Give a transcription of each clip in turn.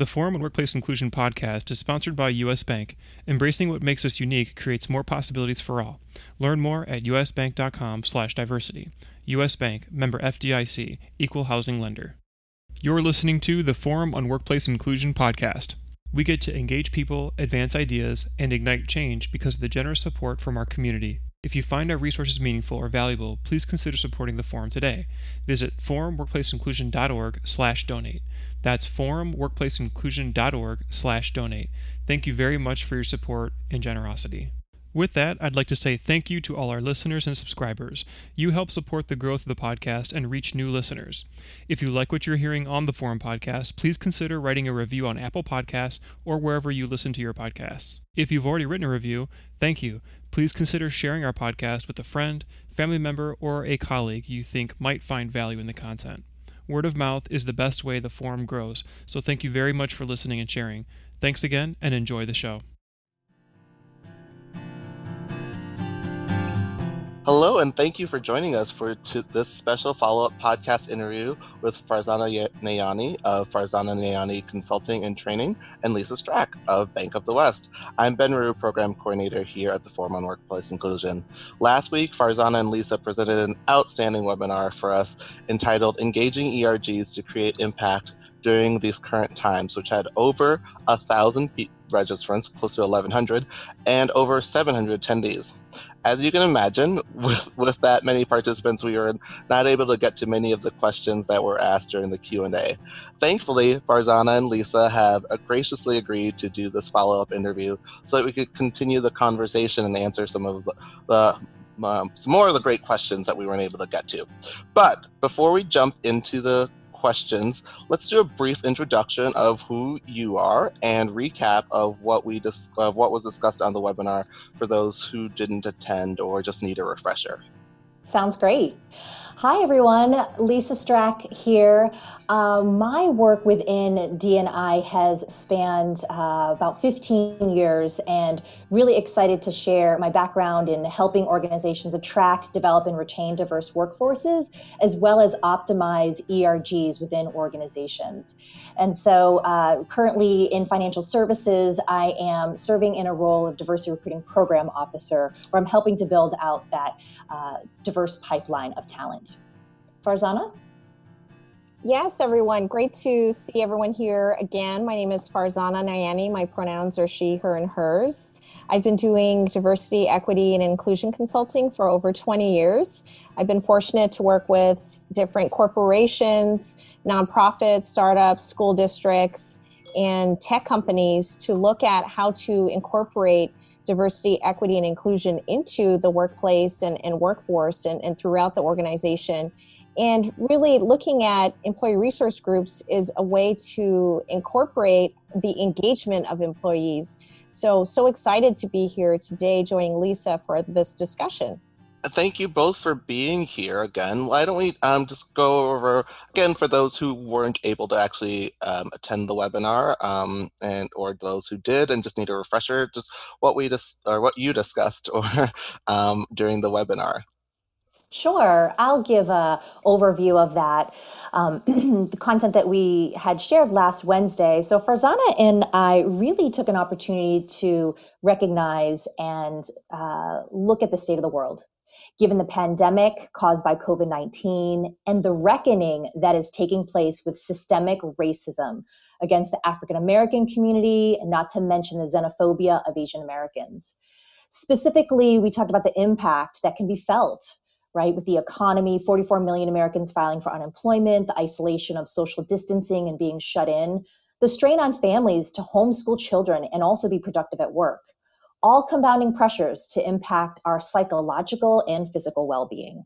The Forum on Workplace Inclusion podcast is sponsored by US Bank. Embracing what makes us unique creates more possibilities for all. Learn more at usbank.com/diversity. US Bank, member FDIC, equal housing lender. You're listening to the Forum on Workplace Inclusion podcast. We get to engage people, advance ideas, and ignite change because of the generous support from our community. If you find our resources meaningful or valuable, please consider supporting the forum today. Visit forumworkplaceinclusion.org/donate. That's forumworkplaceinclusion.org/donate. Thank you very much for your support and generosity. With that, I'd like to say thank you to all our listeners and subscribers. You help support the growth of the podcast and reach new listeners. If you like what you're hearing on the Forum podcast, please consider writing a review on Apple Podcasts or wherever you listen to your podcasts. If you've already written a review, thank you. Please consider sharing our podcast with a friend, family member, or a colleague you think might find value in the content. Word of mouth is the best way the forum grows, so thank you very much for listening and sharing. Thanks again, and enjoy the show. Hello, and thank you for joining us for this special follow up podcast interview with Farzana Nayani of Farzana Nayani Consulting and Training and Lisa Strack of Bank of the West. I'm Ben Rue, Program Coordinator here at the Forum on Workplace Inclusion. Last week, Farzana and Lisa presented an outstanding webinar for us entitled Engaging ERGs to Create Impact during these current times, which had over a thousand registrants, close to 1,100, and over 700 attendees. As you can imagine, with, with that many participants, we were not able to get to many of the questions that were asked during the Q&A. Thankfully, Farzana and Lisa have graciously agreed to do this follow-up interview so that we could continue the conversation and answer some of the, the um, some more of the great questions that we weren't able to get to. But before we jump into the questions, let's do a brief introduction of who you are and recap of what we dis- of what was discussed on the webinar for those who didn't attend or just need a refresher. Sounds great. Hi, everyone. Lisa Strack here. Uh, my work within DNI has spanned uh, about 15 years and really excited to share my background in helping organizations attract, develop, and retain diverse workforces, as well as optimize ERGs within organizations. And so, uh, currently in financial services, I am serving in a role of diversity recruiting program officer, where I'm helping to build out that uh, diverse pipeline of talent. Farzana? Yes, everyone. Great to see everyone here again. My name is Farzana Nayani. My pronouns are she, her, and hers. I've been doing diversity, equity, and inclusion consulting for over 20 years. I've been fortunate to work with different corporations, nonprofits, startups, school districts, and tech companies to look at how to incorporate diversity, equity, and inclusion into the workplace and, and workforce and, and throughout the organization and really looking at employee resource groups is a way to incorporate the engagement of employees. So, so excited to be here today joining Lisa for this discussion. Thank you both for being here again. Why don't we um, just go over again for those who weren't able to actually um, attend the webinar, um, and or those who did and just need a refresher, just what we just or what you discussed or um, during the webinar. Sure, I'll give a overview of that. Um, the content that we had shared last Wednesday. So Farzana and I really took an opportunity to recognize and uh, look at the state of the world, given the pandemic caused by COVID 19 and the reckoning that is taking place with systemic racism against the African American community, not to mention the xenophobia of Asian Americans. Specifically, we talked about the impact that can be felt right? With the economy, 44 million Americans filing for unemployment, the isolation of social distancing and being shut in, the strain on families to homeschool children and also be productive at work, all compounding pressures to impact our psychological and physical well being.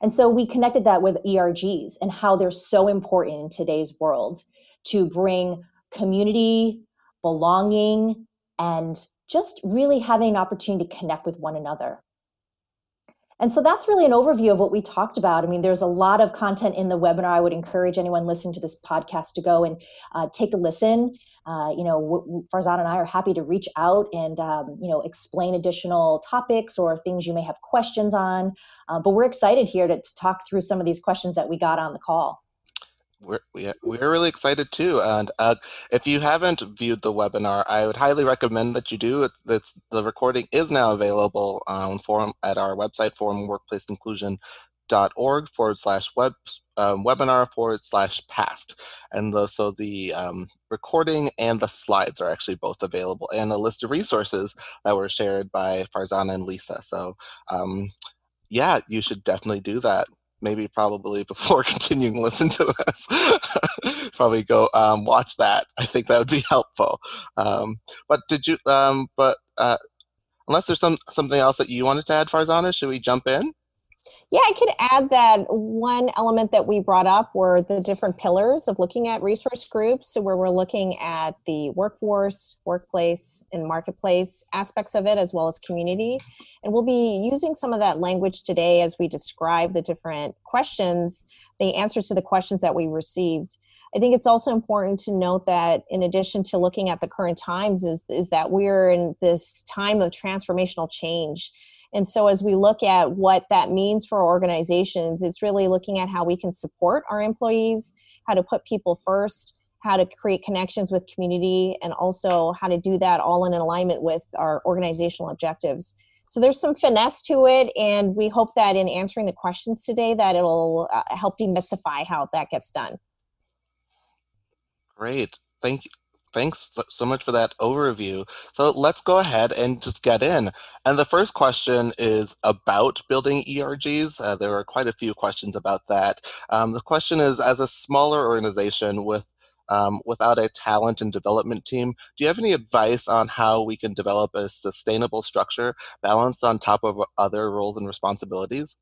And so we connected that with ERGs and how they're so important in today's world to bring community, belonging, and just really having an opportunity to connect with one another. And so that's really an overview of what we talked about. I mean, there's a lot of content in the webinar. I would encourage anyone listening to this podcast to go and uh, take a listen. Uh, you know, w- Farzan and I are happy to reach out and, um, you know, explain additional topics or things you may have questions on. Uh, but we're excited here to, to talk through some of these questions that we got on the call. We're, we're really excited too. And uh, if you haven't viewed the webinar, I would highly recommend that you do. It's, the recording is now available on forum at our website, forumworkplaceinclusion.org forward slash web um, webinar forward slash past. And the, so the um, recording and the slides are actually both available and a list of resources that were shared by Farzana and Lisa. So um, yeah, you should definitely do that maybe probably before continuing listen to this, probably go um, watch that. I think that would be helpful. Um, but did you? Um, but uh, unless there's some something else that you wanted to add, Farzana, should we jump in? Yeah, I could add that one element that we brought up were the different pillars of looking at resource groups. So, where we're looking at the workforce, workplace, and marketplace aspects of it, as well as community. And we'll be using some of that language today as we describe the different questions, the answers to the questions that we received. I think it's also important to note that in addition to looking at the current times, is, is that we're in this time of transformational change and so, as we look at what that means for organizations, it's really looking at how we can support our employees, how to put people first, how to create connections with community, and also how to do that all in alignment with our organizational objectives. So there's some finesse to it, and we hope that in answering the questions today, that it'll uh, help demystify how that gets done. Great, thank you thanks so much for that overview. So let's go ahead and just get in. And the first question is about building ERGs. Uh, there are quite a few questions about that. Um, the question is, as a smaller organization with um, without a talent and development team, do you have any advice on how we can develop a sustainable structure balanced on top of other roles and responsibilities?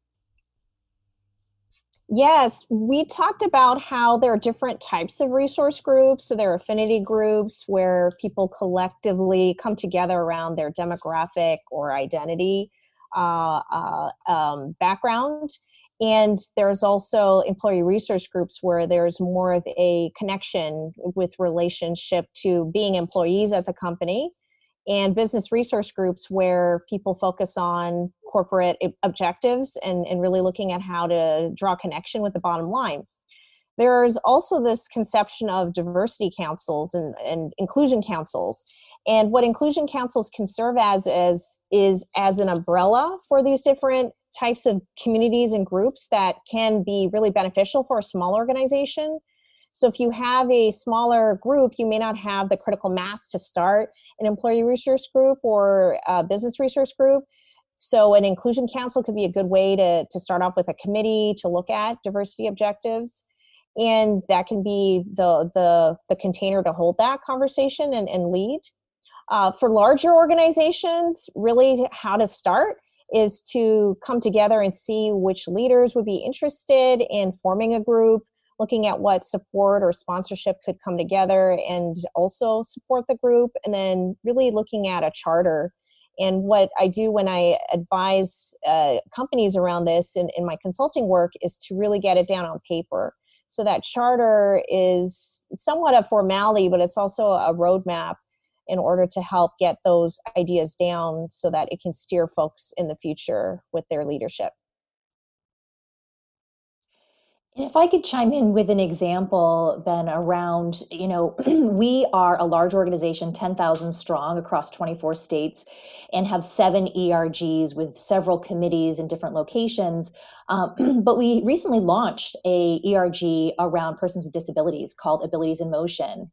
Yes, we talked about how there are different types of resource groups. So there are affinity groups where people collectively come together around their demographic or identity uh, uh, um, background. And there's also employee resource groups where there's more of a connection with relationship to being employees at the company and business resource groups where people focus on corporate objectives and, and really looking at how to draw connection with the bottom line. There's also this conception of diversity councils and, and inclusion councils. And what inclusion councils can serve as, as is as an umbrella for these different types of communities and groups that can be really beneficial for a small organization so if you have a smaller group, you may not have the critical mass to start an employee resource group or a business resource group. So an inclusion council could be a good way to, to start off with a committee to look at diversity objectives. And that can be the, the, the container to hold that conversation and, and lead. Uh, for larger organizations, really how to start is to come together and see which leaders would be interested in forming a group, looking at what support or sponsorship could come together and also support the group, and then really looking at a charter. And what I do when I advise uh, companies around this in, in my consulting work is to really get it down on paper. So that charter is somewhat a formality, but it's also a roadmap in order to help get those ideas down so that it can steer folks in the future with their leadership. And if I could chime in with an example, Ben, around, you know, we are a large organization, 10,000 strong across 24 states, and have seven ERGs with several committees in different locations. Um, but we recently launched a ERG around persons with disabilities called Abilities in Motion.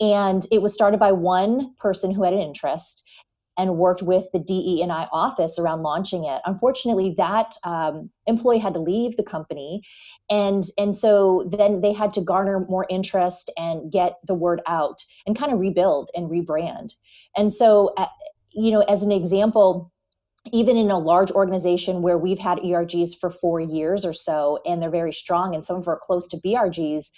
And it was started by one person who had an interest and worked with the DE&I office around launching it. Unfortunately, that um, employee had to leave the company, and and so then they had to garner more interest and get the word out and kind of rebuild and rebrand. And so, uh, you know, as an example. Even in a large organization where we've had ERGs for four years or so, and they're very strong, and some of them are close to BRGs,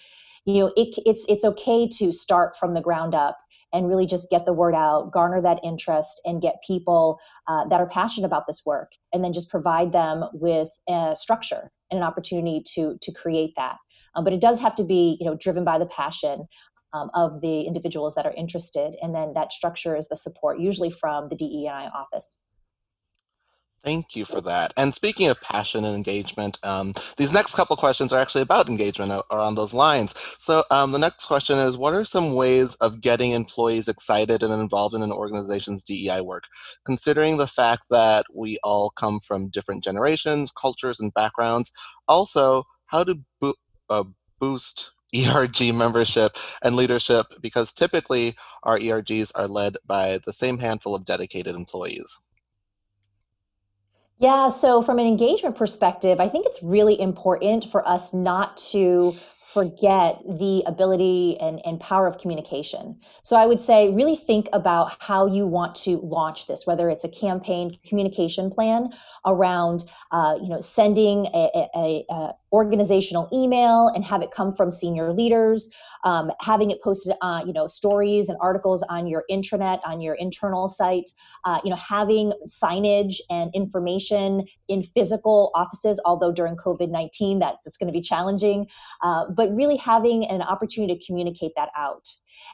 you know, it, it's it's okay to start from the ground up and really just get the word out, garner that interest, and get people uh, that are passionate about this work, and then just provide them with a structure and an opportunity to to create that. Um, but it does have to be, you know, driven by the passion um, of the individuals that are interested, and then that structure is the support, usually from the DEI office. Thank you for that. And speaking of passion and engagement, um, these next couple questions are actually about engagement around those lines. So um, the next question is, what are some ways of getting employees excited and involved in an organization's DEI work? Considering the fact that we all come from different generations, cultures, and backgrounds, also, how to bo- uh, boost ERG membership and leadership because typically our ERGs are led by the same handful of dedicated employees. Yeah, so from an engagement perspective, I think it's really important for us not to forget the ability and, and power of communication. So I would say really think about how you want to launch this, whether it's a campaign communication plan around, uh, you know, sending a, a, a, organizational email and have it come from senior leaders, um, having it posted, uh, you know, stories and articles on your intranet, on your internal site, uh, you know, having signage and information in physical offices, although during COVID-19 that, that's going to be challenging, uh, but really having an opportunity to communicate that out.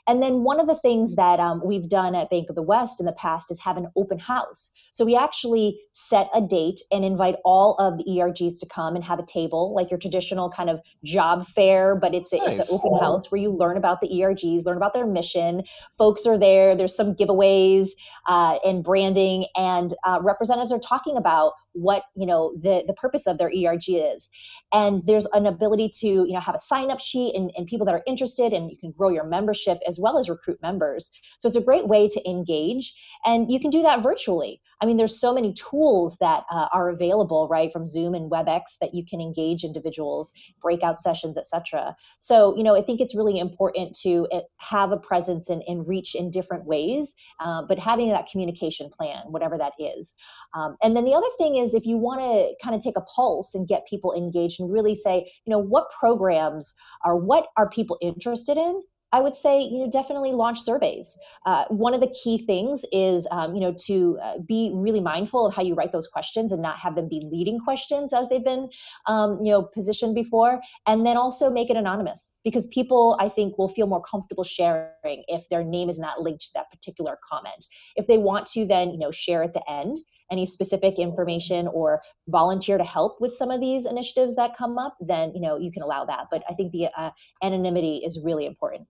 And then one of the things that um, we've done at Bank of the West in the past is have an open house. So we actually set a date and invite all of the ERGs to come and have a table, like your traditional kind of job fair, but it's, a, nice. it's an open house where you learn about the ERGs, learn about their mission. Folks are there. There's some giveaways uh, and branding, and uh, representatives are talking about what you know the the purpose of their erg is and there's an ability to you know have a sign up sheet and, and people that are interested and you can grow your membership as well as recruit members so it's a great way to engage and you can do that virtually i mean there's so many tools that uh, are available right from zoom and webex that you can engage individuals breakout sessions etc so you know i think it's really important to eh, have a presence and, and reach in different ways uh, but having that communication plan whatever that is um, and then the other thing is is if you want to kind of take a pulse and get people engaged and really say, you know, what programs are what are people interested in? I would say, you know, definitely launch surveys. Uh, one of the key things is, um, you know, to uh, be really mindful of how you write those questions and not have them be leading questions as they've been, um, you know, positioned before. And then also make it anonymous because people, I think, will feel more comfortable sharing if their name is not linked to that particular comment. If they want to, then, you know, share at the end any specific information or volunteer to help with some of these initiatives that come up, then you know you can allow that. But I think the uh, anonymity is really important.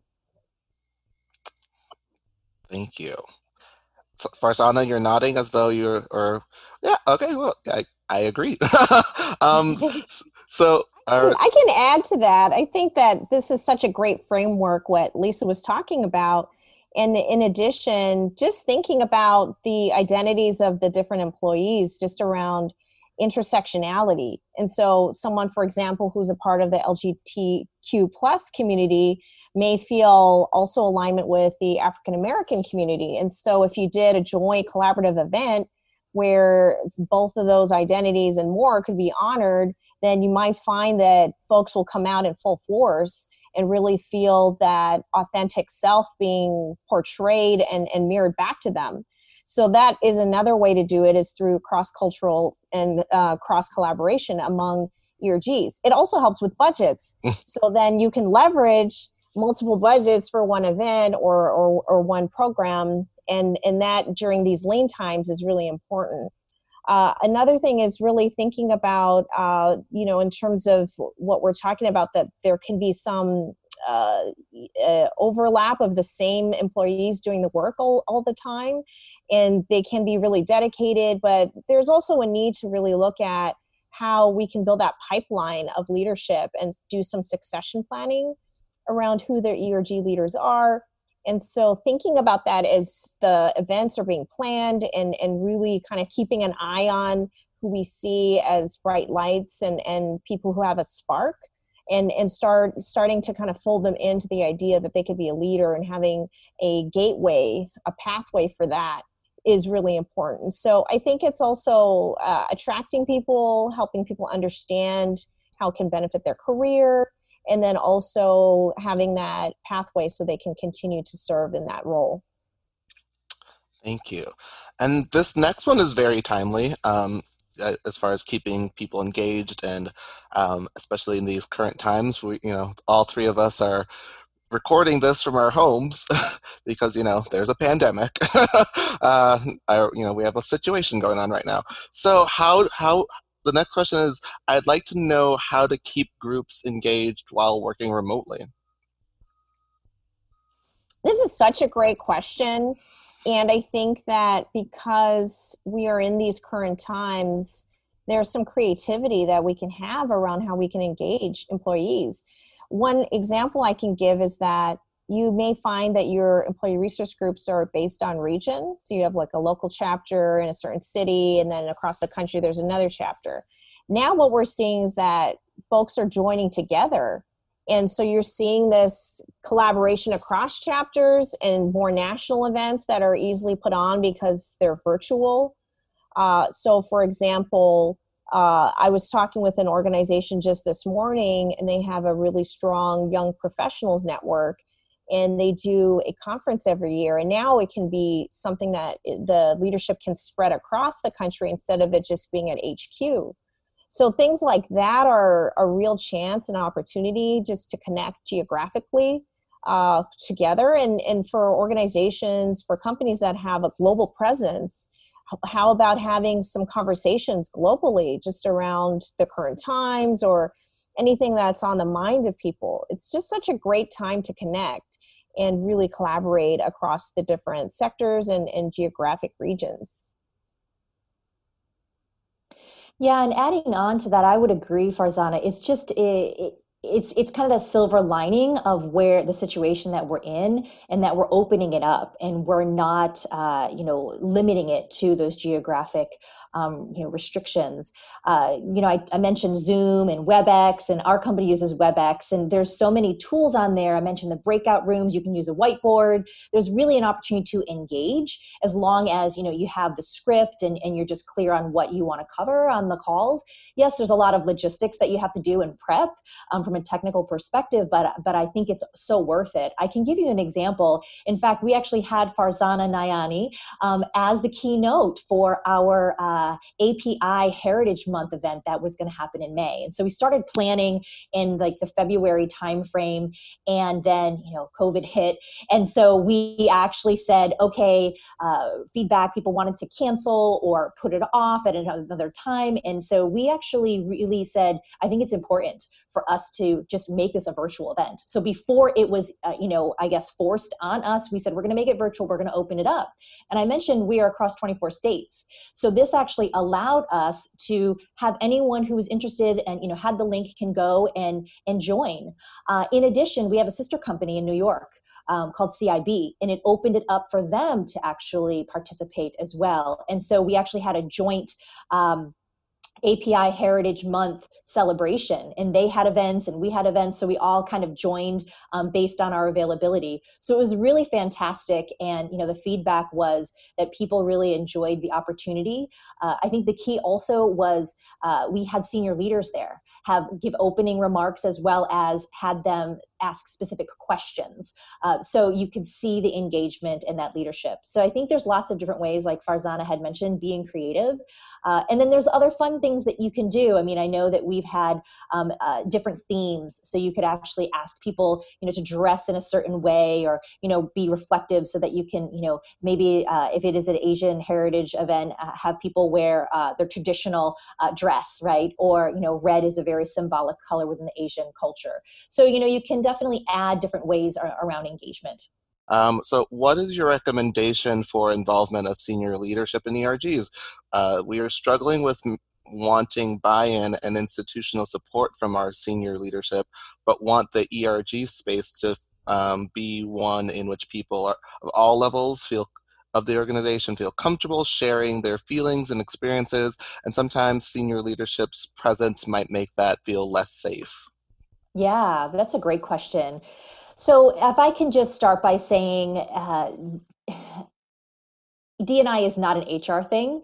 Thank you. So, Farzana, you're nodding as though you're, or yeah, okay, well, I, I agree. um, so uh, I can add to that. I think that this is such a great framework, what Lisa was talking about, and in addition just thinking about the identities of the different employees just around intersectionality. And so someone for example who's a part of the lgbtq plus community may feel also alignment with the african american community. And so if you did a joint collaborative event where both of those identities and more could be honored then you might find that folks will come out in full force and really feel that authentic self being portrayed and, and mirrored back to them so that is another way to do it is through cross-cultural and uh, cross collaboration among ergs it also helps with budgets. So then you can leverage multiple budgets for one event or, or, or one program and and that during these lean times is really important. Uh, another thing is really thinking about, uh, you know, in terms of what we're talking about, that there can be some uh, uh, overlap of the same employees doing the work all, all the time, and they can be really dedicated. But there's also a need to really look at how we can build that pipeline of leadership and do some succession planning around who their ERG leaders are and so thinking about that as the events are being planned and and really kind of keeping an eye on who we see as bright lights and and people who have a spark and and start starting to kind of fold them into the idea that they could be a leader and having a gateway a pathway for that is really important so i think it's also uh, attracting people helping people understand how it can benefit their career and then also having that pathway so they can continue to serve in that role. Thank you. And this next one is very timely um, as far as keeping people engaged, and um, especially in these current times, we, you know, all three of us are recording this from our homes because you know there's a pandemic. uh, I, you know we have a situation going on right now. So how how the next question is I'd like to know how to keep groups engaged while working remotely. This is such a great question. And I think that because we are in these current times, there's some creativity that we can have around how we can engage employees. One example I can give is that you may find that your employee resource groups are based on region. So you have like a local chapter in a certain city, and then across the country, there's another chapter. Now, what we're seeing is that folks are joining together. And so you're seeing this collaboration across chapters and more national events that are easily put on because they're virtual. Uh, so, for example, uh, I was talking with an organization just this morning, and they have a really strong young professionals network, and they do a conference every year. And now it can be something that the leadership can spread across the country instead of it just being at HQ. So things like that are a real chance and opportunity just to connect geographically uh, together. And, and for organizations, for companies that have a global presence, how about having some conversations globally just around the current times or anything that's on the mind of people it's just such a great time to connect and really collaborate across the different sectors and, and geographic regions yeah and adding on to that i would agree farzana it's just it, it it's it's kind of the silver lining of where the situation that we're in and that we're opening it up and we're not uh, you know limiting it to those geographic um, you know restrictions. Uh, you know, I, I, mentioned Zoom and WebEx, and our company uses WebEx, and there's so many tools on there. I mentioned the breakout rooms. You can use a whiteboard. There's really an opportunity to engage as long as you know you have the script and, and you're just clear on what you want to cover on the calls. Yes, there's a lot of logistics that you have to do and prep um, from a technical perspective, but but I think it's so worth it. I can give you an example. In fact, we actually had Farzana Nayani um, as the keynote for our uh, uh, API Heritage Month event that was going to happen in May. And so we started planning in like the February timeframe, and then you know COVID hit, and so we actually said, okay, uh, feedback people wanted to cancel or put it off at another time, and so we actually really said, I think it's important for us to just make this a virtual event. So before it was, uh, you know, I guess forced on us, we said we're going to make it virtual. We're going to open it up. And I mentioned we are across 24 states. So this actually allowed us to have anyone who was interested and you know had the link can go and and join. Uh, in addition, we have a sister company in New York. Um, called CIB, and it opened it up for them to actually participate as well. And so we actually had a joint um, API Heritage Month celebration, and they had events and we had events, so we all kind of joined um, based on our availability. So it was really fantastic, and you know the feedback was that people really enjoyed the opportunity. Uh, I think the key also was uh, we had senior leaders there have give opening remarks as well as had them ask specific questions. Uh, so you could see the engagement and that leadership. So I think there's lots of different ways, like Farzana had mentioned, being creative. Uh, and then there's other fun things that you can do. I mean, I know that we've had um, uh, different themes, so you could actually ask people, you know, to dress in a certain way or, you know, be reflective so that you can, you know, maybe uh, if it is an Asian heritage event, uh, have people wear uh, their traditional dress, right? Or, you know, red is a very symbolic color within the Asian culture. So, you know, you can definitely add different ways around engagement. Um, so, what is your recommendation for involvement of senior leadership in ERGs? Uh, we are struggling with wanting buy in and institutional support from our senior leadership, but want the ERG space to um, be one in which people are, of all levels feel of the organization feel comfortable sharing their feelings and experiences, and sometimes senior leadership's presence might make that feel less safe. Yeah, that's a great question. So, if I can just start by saying, uh, DNI is not an HR thing.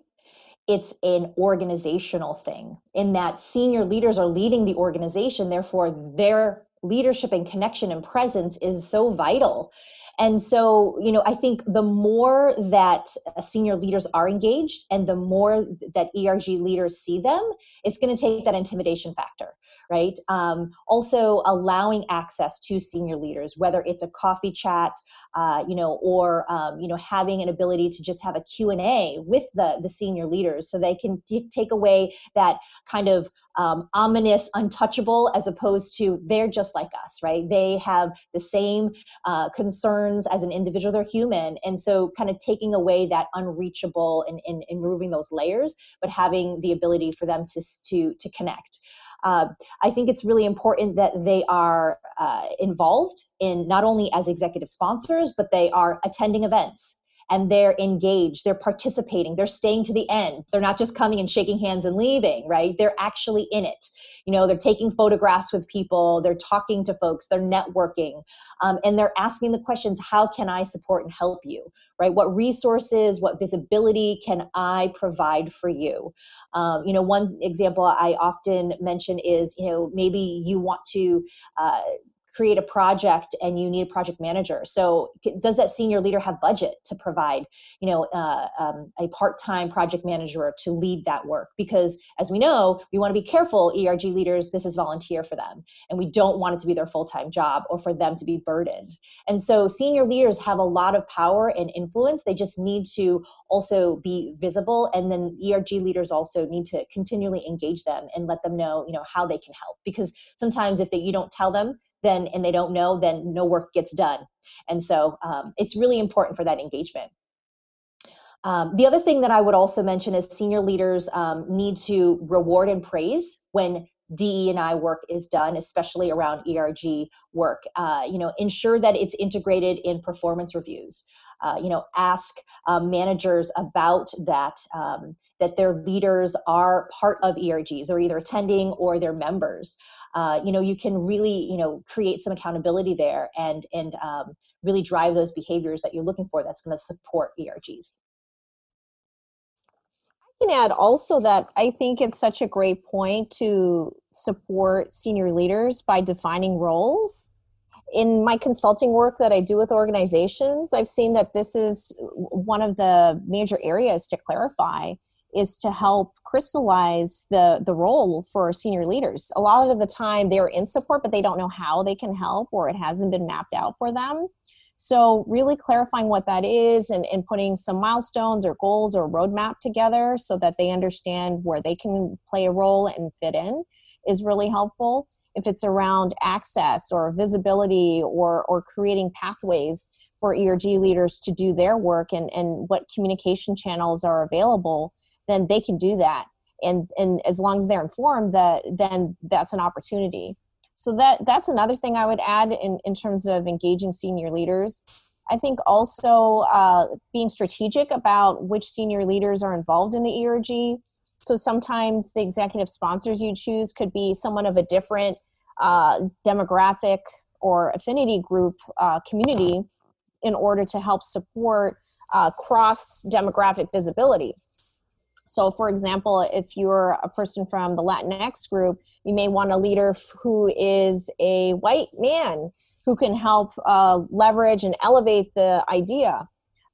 It's an organizational thing, in that senior leaders are leading the organization, therefore, their leadership and connection and presence is so vital. And so, you know, I think the more that uh, senior leaders are engaged and the more that ERG leaders see them, it's going to take that intimidation factor right? Um, also allowing access to senior leaders, whether it's a coffee chat, uh, you know, or um, you know, having an ability to just have a Q and A with the the senior leaders, so they can t- take away that kind of um, ominous, untouchable, as opposed to they're just like us, right? They have the same uh, concerns as an individual. They're human, and so kind of taking away that unreachable and, and, and removing those layers, but having the ability for them to to to connect. Uh, I think it's really important that they are uh, involved in not only as executive sponsors, but they are attending events and they're engaged, they're participating, they're staying to the end. They're not just coming and shaking hands and leaving, right? They're actually in it. You know, they're taking photographs with people, they're talking to folks, they're networking, um, and they're asking the questions how can I support and help you, right? What resources, what visibility can I provide for you? Um, you know, one example I often mention is, you know, maybe you want to uh, create a project and you need a project manager. So does that senior leader have budget to provide you know uh, um, a part-time project manager to lead that work? Because as we know we want to be careful erg leaders this is volunteer for them and we don't want it to be their full-time job or for them to be burdened. And so senior leaders have a lot of power and influence they just need to also be visible and then erg leaders also need to continually engage them and let them know you know how they can help. Because sometimes if they, you don't tell them then and they don't know then no work gets done and so um, it's really important for that engagement um, the other thing that i would also mention is senior leaders um, need to reward and praise when DE and I work is done, especially around ERG work. Uh, you know, ensure that it's integrated in performance reviews. Uh, you know, ask um, managers about that, um, that their leaders are part of ERGs. They're either attending or they're members uh, you know you can really you know create some accountability there and and um, really drive those behaviors that you're looking for that's going to support ergs I can add also that I think it's such a great point to support senior leaders by defining roles. In my consulting work that I do with organizations, I've seen that this is one of the major areas to clarify is to help crystallize the the role for senior leaders. A lot of the time they're in support but they don't know how they can help or it hasn't been mapped out for them. So really clarifying what that is and, and putting some milestones or goals or roadmap together so that they understand where they can play a role and fit in is really helpful. If it's around access or visibility or or creating pathways for erg leaders to do their work and and what communication channels are available then they can do that. And and as long as they're informed that then that's an opportunity. So that that's another thing i would add in in terms of engaging senior leaders. I think also uh, being strategic about which senior leaders are involved in the erg so sometimes the executive sponsors you choose could be someone of a different uh, demographic or affinity group uh, community in order to help support uh, cross demographic visibility so, for example, if you're a person from the Latinx group, you may want a leader who is a white man who can help uh, leverage and elevate the idea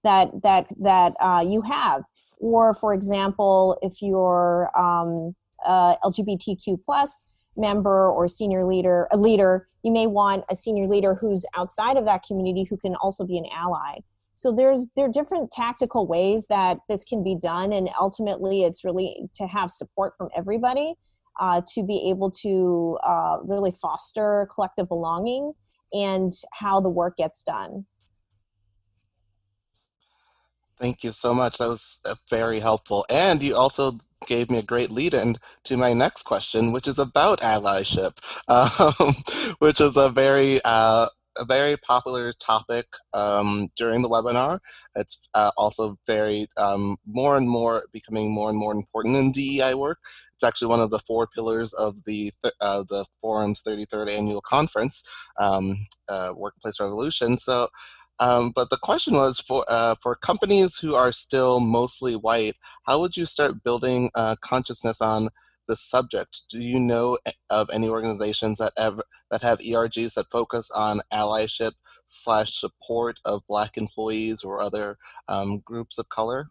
that that that uh, you have. Or, for example, if you're um, LGBTQ plus member or senior leader, a leader, you may want a senior leader who's outside of that community who can also be an ally so there's there are different tactical ways that this can be done and ultimately it's really to have support from everybody uh, to be able to uh, really foster collective belonging and how the work gets done Thank you so much. That was uh, very helpful. And you also gave me a great lead in to my next question, which is about allyship, um, which is a very uh, a very popular topic um, during the webinar. It's uh, also very um, more and more becoming more and more important in DEI work. It's actually one of the four pillars of the th- uh, the forum's 33rd annual conference, um, uh, Workplace Revolution. So. Um, but the question was for uh, for companies who are still mostly white, how would you start building uh, consciousness on the subject. Do you know of any organizations that ever that have ERGs that focus on allyship slash support of Black employees or other um, groups of color?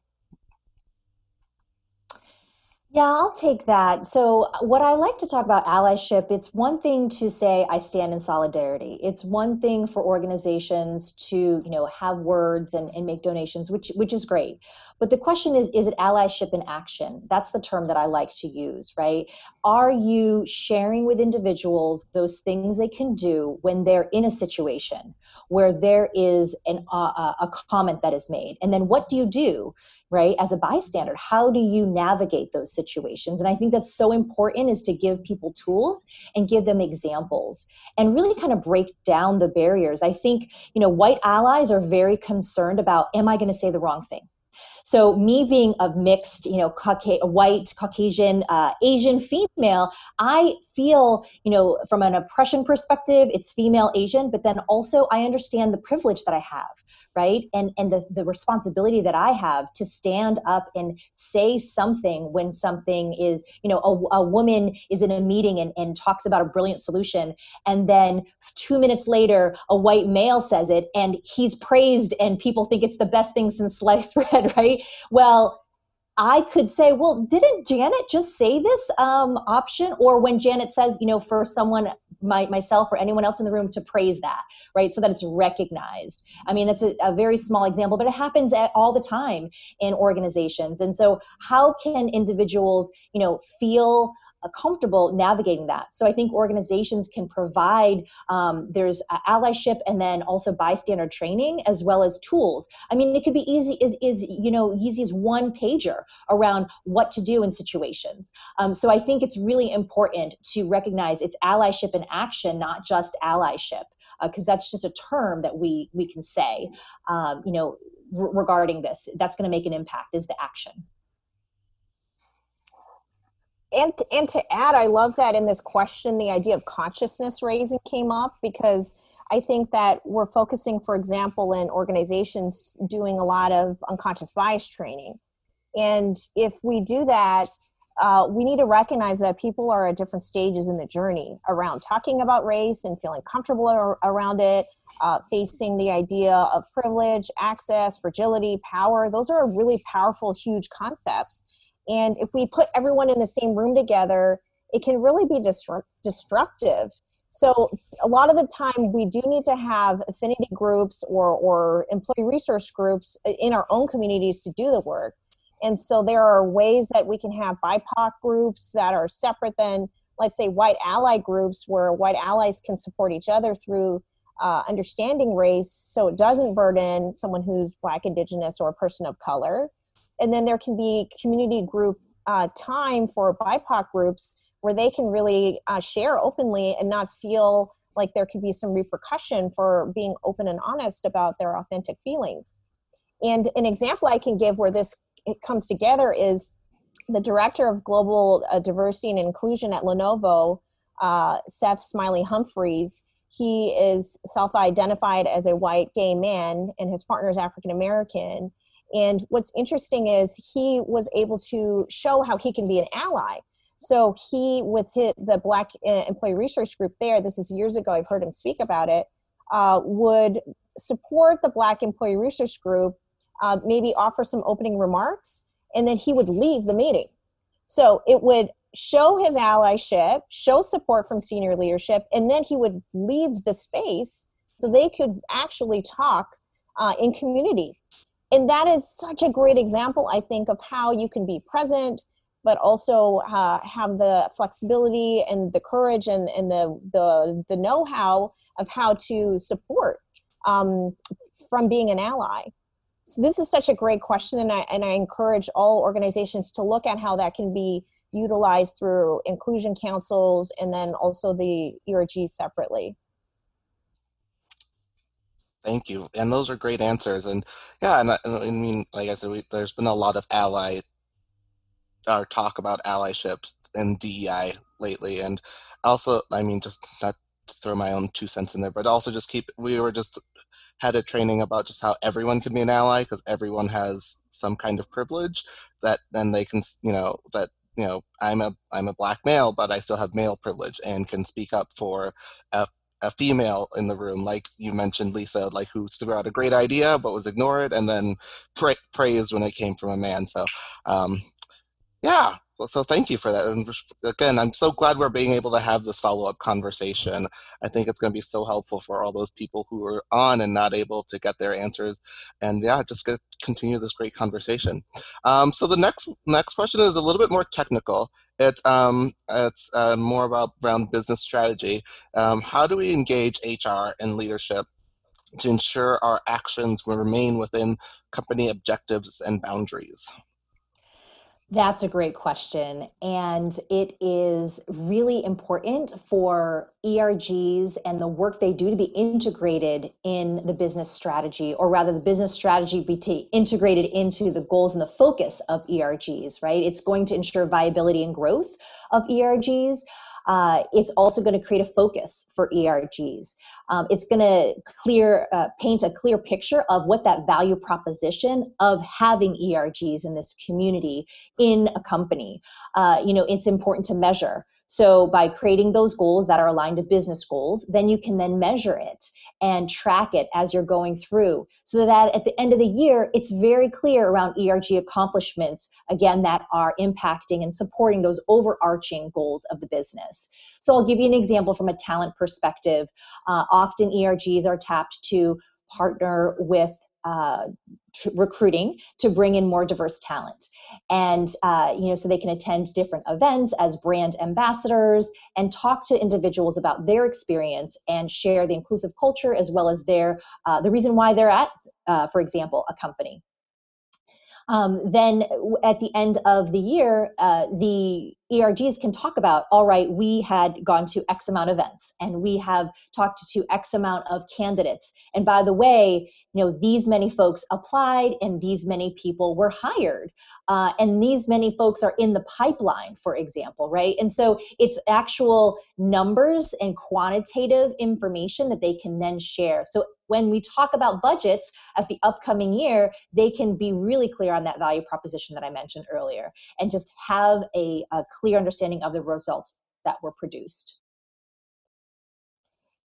Yeah, I'll take that. So, what I like to talk about allyship, it's one thing to say I stand in solidarity. It's one thing for organizations to, you know, have words and, and make donations, which which is great. But the question is, is it allyship in action? That's the term that I like to use, right? Are you sharing with individuals those things they can do when they're in a situation where there is an, uh, a comment that is made? And then what do you do? right as a bystander how do you navigate those situations and i think that's so important is to give people tools and give them examples and really kind of break down the barriers i think you know white allies are very concerned about am i going to say the wrong thing so me being a mixed, you know, Cauca- white, Caucasian, uh, Asian female, I feel, you know, from an oppression perspective, it's female Asian, but then also I understand the privilege that I have, right? And and the, the responsibility that I have to stand up and say something when something is, you know, a, a woman is in a meeting and, and talks about a brilliant solution. And then two minutes later, a white male says it and he's praised and people think it's the best thing since sliced bread, right? Well, I could say, well, didn't Janet just say this um, option? Or when Janet says, you know, for someone, my, myself or anyone else in the room to praise that, right? So that it's recognized. I mean, that's a, a very small example, but it happens at, all the time in organizations. And so, how can individuals, you know, feel comfortable navigating that. So I think organizations can provide um, there's allyship and then also bystander training as well as tools. I mean, it could be easy is is you know easy as one pager around what to do in situations. Um, so I think it's really important to recognize it's allyship in action, not just allyship, because uh, that's just a term that we we can say. Um, you know, regarding this, that's going to make an impact is the action and and to add i love that in this question the idea of consciousness raising came up because i think that we're focusing for example in organizations doing a lot of unconscious bias training and if we do that uh, we need to recognize that people are at different stages in the journey around talking about race and feeling comfortable ar- around it, uh, facing the idea of privilege, access, fragility, power. Those are really powerful, huge concepts. And if we put everyone in the same room together, it can really be destructive. So a lot of the time, we do need to have affinity groups or, or employee resource groups in our own communities to do the work. And so there are ways that we can have BIPOC groups that are separate than, let's say, white ally groups, where white allies can support each other through uh, understanding race so it doesn't burden someone who's Black, Indigenous, or a person of color and then there can be community group uh, time for BIPOC groups where they can really uh, share openly and not feel like there could be some repercussion for being open and honest about their authentic feelings. And an example I can give where this comes together is the director of global uh, diversity and inclusion at Lenovo, uh, Seth Smiley Humphreys. He is self identified as a white gay man, and his partner is African American and what's interesting is he was able to show how he can be an ally. So he, with his, the Black uh, Employee Resource Group there, this is years ago, I've heard him speak about it, uh, would support the Black Employee Resource Group, uh, maybe offer some opening remarks, and then he would leave the meeting. So it would show his allyship, show support from senior leadership, and then he would leave the space so they could actually talk uh, in community and that is such a great example i think of how you can be present but also uh, have the flexibility and the courage and, and the, the, the know-how of how to support um, from being an ally. So this is such a great question and I, and I encourage all organizations to look at how that can be utilized through inclusion councils and then also the erg separately Thank you. And those are great answers. And yeah, and I, I mean, like I said, we, there's been a lot of ally or uh, talk about allyship and DEI lately. And also, I mean, just not throw my own two cents in there, but also just keep, we were just had a training about just how everyone can be an ally because everyone has some kind of privilege that then they can, you know, that you know i'm a i'm a black male but i still have male privilege and can speak up for a female in the room, like you mentioned, Lisa, like who threw out a great idea but was ignored, and then pra- praised when it came from a man. So, um, yeah, Well, so thank you for that. And again, I'm so glad we're being able to have this follow-up conversation. I think it's going to be so helpful for all those people who are on and not able to get their answers. And yeah, just continue this great conversation. Um, so the next next question is a little bit more technical. It's um, it's uh, more about around business strategy. Um, how do we engage HR and leadership to ensure our actions will remain within company objectives and boundaries? That's a great question. And it is really important for ERGs and the work they do to be integrated in the business strategy, or rather, the business strategy be t- integrated into the goals and the focus of ERGs, right? It's going to ensure viability and growth of ERGs. Uh, it's also going to create a focus for ERGs. Um, it's going to clear, uh, paint a clear picture of what that value proposition of having ERGs in this community in a company. Uh, you know, it's important to measure. So by creating those goals that are aligned to business goals, then you can then measure it and track it as you're going through so that at the end of the year, it's very clear around ERG accomplishments, again, that are impacting and supporting those overarching goals of the business. So I'll give you an example from a talent perspective. Uh, often ERGs are tapped to partner with uh, tr- recruiting to bring in more diverse talent. And uh, you know so they can attend different events as brand ambassadors and talk to individuals about their experience and share the inclusive culture as well as their uh, the reason why they're at uh, for example a company um, then at the end of the year, uh, the ERGs can talk about, all right, we had gone to X amount of events and we have talked to X amount of candidates. And by the way, you know, these many folks applied and these many people were hired. Uh, and these many folks are in the pipeline, for example, right? And so it's actual numbers and quantitative information that they can then share. So when we talk about budgets at the upcoming year, they can be really clear on that value proposition that I mentioned earlier and just have a, a clear understanding of the results that were produced.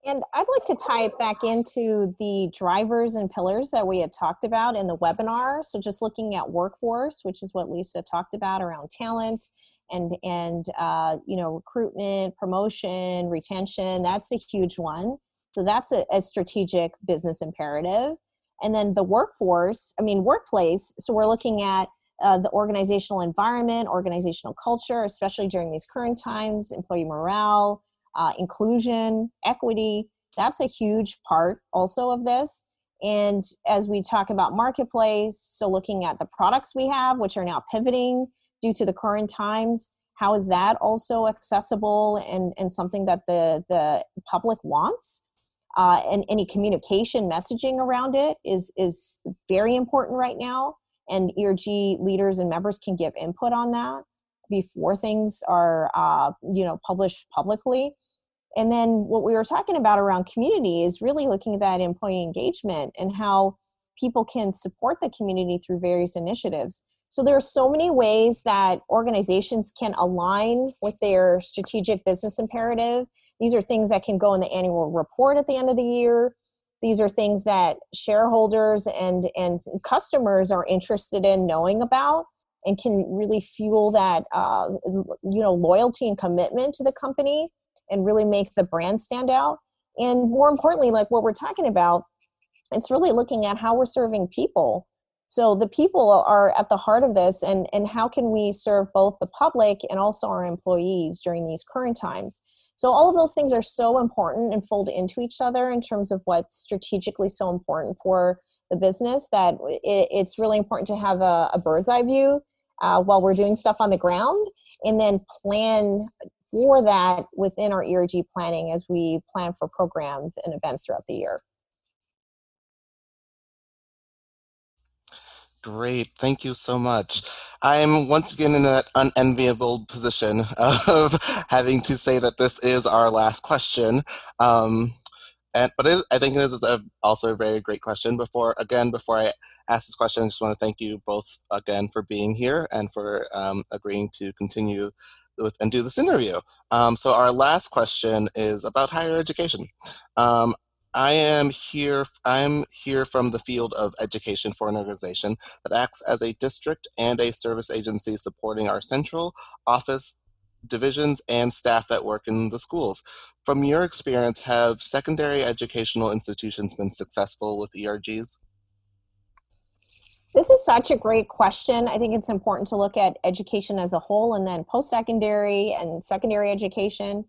And I'd like to tie it back into the drivers and pillars that we had talked about in the webinar. So just looking at workforce, which is what Lisa talked about around talent and and uh, you know recruitment, promotion, retention. That's a huge one. So that's a, a strategic business imperative. And then the workforce, I mean workplace. So we're looking at uh, the organizational environment, organizational culture, especially during these current times, employee morale, uh, inclusion, equity. That's a huge part also of this. And as we talk about marketplace, so looking at the products we have, which are now pivoting due to the current times, how is that also accessible and, and something that the, the public wants? Uh, and any communication messaging around it is, is very important right now. And ERG leaders and members can give input on that before things are uh, you know published publicly. And then what we were talking about around community is really looking at that employee engagement and how people can support the community through various initiatives. So there are so many ways that organizations can align with their strategic business imperative these are things that can go in the annual report at the end of the year. These are things that shareholders and and customers are interested in knowing about and can really fuel that uh, you know loyalty and commitment to the company and really make the brand stand out. And more importantly like what we're talking about it's really looking at how we're serving people. So the people are at the heart of this and and how can we serve both the public and also our employees during these current times so all of those things are so important and fold into each other in terms of what's strategically so important for the business that it, it's really important to have a, a bird's eye view uh, while we're doing stuff on the ground and then plan for that within our ERG planning as we plan for programs and events throughout the year. Great, thank you so much. I'm once again in that unenviable position of having to say that this is our last question. Um, and, but I think this is a, also a very great question. Before again, before I ask this question, I just want to thank you both again for being here and for um, agreeing to continue with and do this interview. Um, so our last question is about higher education. Um, I am here. I'm here from the field of education for an organization that acts as a district and a service agency supporting our central office divisions and staff that work in the schools. From your experience, have secondary educational institutions been successful with ERGs? This is such a great question. I think it's important to look at education as a whole and then post secondary and secondary education.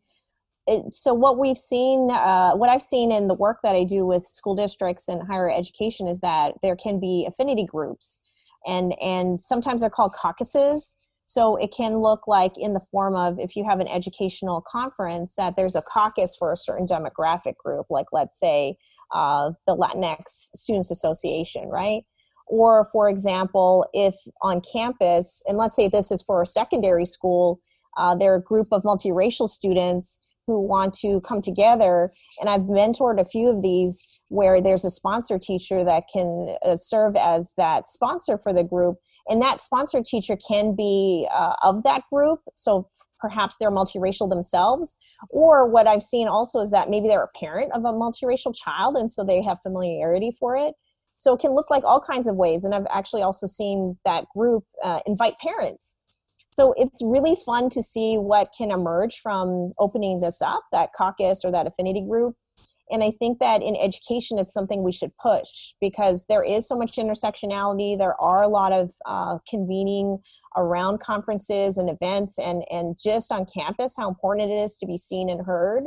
It, so, what we've seen, uh, what I've seen in the work that I do with school districts and higher education is that there can be affinity groups, and and sometimes they're called caucuses. So it can look like in the form of if you have an educational conference that there's a caucus for a certain demographic group, like let's say uh, the Latinx Students Association, right? Or, for example, if on campus, and let's say this is for a secondary school, uh, there are a group of multiracial students who want to come together. And I've mentored a few of these where there's a sponsor teacher that can uh, serve as that sponsor for the group. And that sponsor teacher can be uh, of that group. So perhaps they're multiracial themselves. Or what I've seen also is that maybe they're a parent of a multiracial child and so they have familiarity for it. So it can look like all kinds of ways. And I've actually also seen that group uh, invite parents. So it's really fun to see what can emerge from opening this up, that caucus or that affinity group. And I think that in education, it's something we should push because there is so much intersectionality. There are a lot of uh, convening around conferences and events, and, and just on campus, how important it is to be seen and heard.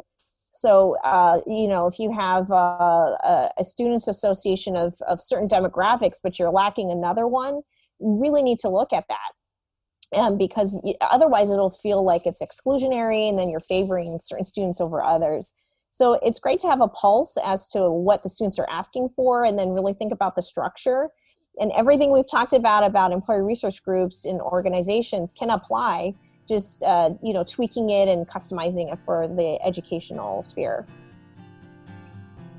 So, uh, you know, if you have uh, a, a, students association of, of certain demographics, but you're lacking another one, you really need to look at that. Um, because otherwise it'll feel like it's exclusionary and then you're favoring certain students over others. So it's great to have a pulse as to what the students are asking for and then really think about the structure. And everything we've talked about about employee resource groups in organizations can apply just uh, you know tweaking it and customizing it for the educational sphere.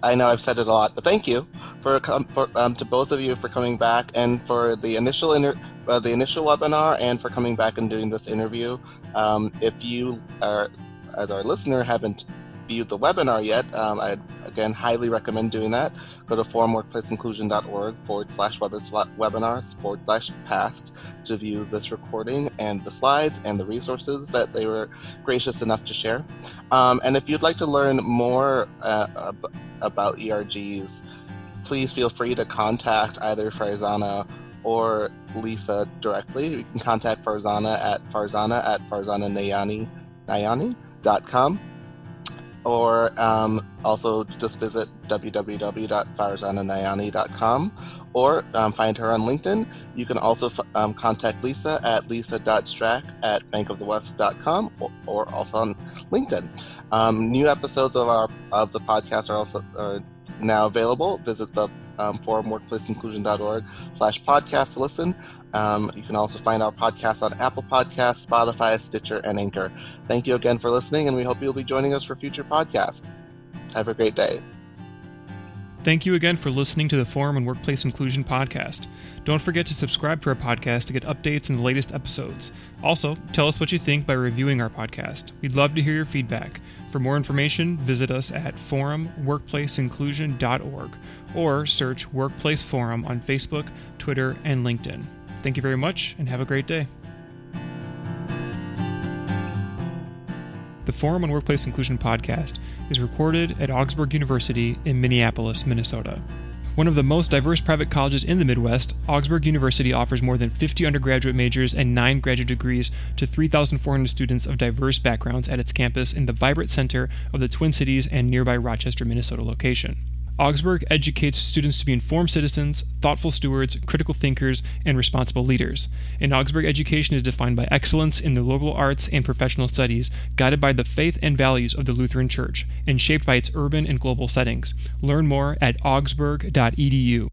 I know I've said it a lot, but thank you for, for um, to both of you for coming back and for the initial inter- uh, the initial webinar and for coming back and doing this interview. Um, if you are, as our listener, haven't viewed the webinar yet, um, I again highly recommend doing that. Go to forumworkplaceinclusion.org forward slash webinars forward slash past to view this recording and the slides and the resources that they were gracious enough to share. Um, and if you'd like to learn more uh, about ERGs, please feel free to contact either Farzana or Lisa directly. You can contact Farzana at farzana at farzananayani.com or um, also just visit www.farzananayani.com or um, find her on LinkedIn. You can also f- um, contact Lisa at lisa.strack at bankofthewest.com or, or also on LinkedIn. Um, new episodes of our of the podcast are also now available. Visit the um, forumworkplaceinclusion.org slash podcast to listen. Um, you can also find our podcast on Apple Podcasts, Spotify, Stitcher, and Anchor. Thank you again for listening, and we hope you'll be joining us for future podcasts. Have a great day. Thank you again for listening to the Forum and Workplace Inclusion podcast. Don't forget to subscribe to our podcast to get updates and the latest episodes. Also, tell us what you think by reviewing our podcast. We'd love to hear your feedback. For more information, visit us at forumworkplaceinclusion.org or search Workplace Forum on Facebook, Twitter, and LinkedIn. Thank you very much and have a great day. The Forum on Workplace Inclusion podcast is recorded at Augsburg University in Minneapolis, Minnesota. One of the most diverse private colleges in the Midwest, Augsburg University offers more than 50 undergraduate majors and 9 graduate degrees to 3,400 students of diverse backgrounds at its campus in the vibrant center of the Twin Cities and nearby Rochester, Minnesota location. Augsburg educates students to be informed citizens, thoughtful stewards, critical thinkers, and responsible leaders. And Augsburg education is defined by excellence in the liberal arts and professional studies, guided by the faith and values of the Lutheran Church, and shaped by its urban and global settings. Learn more at augsburg.edu.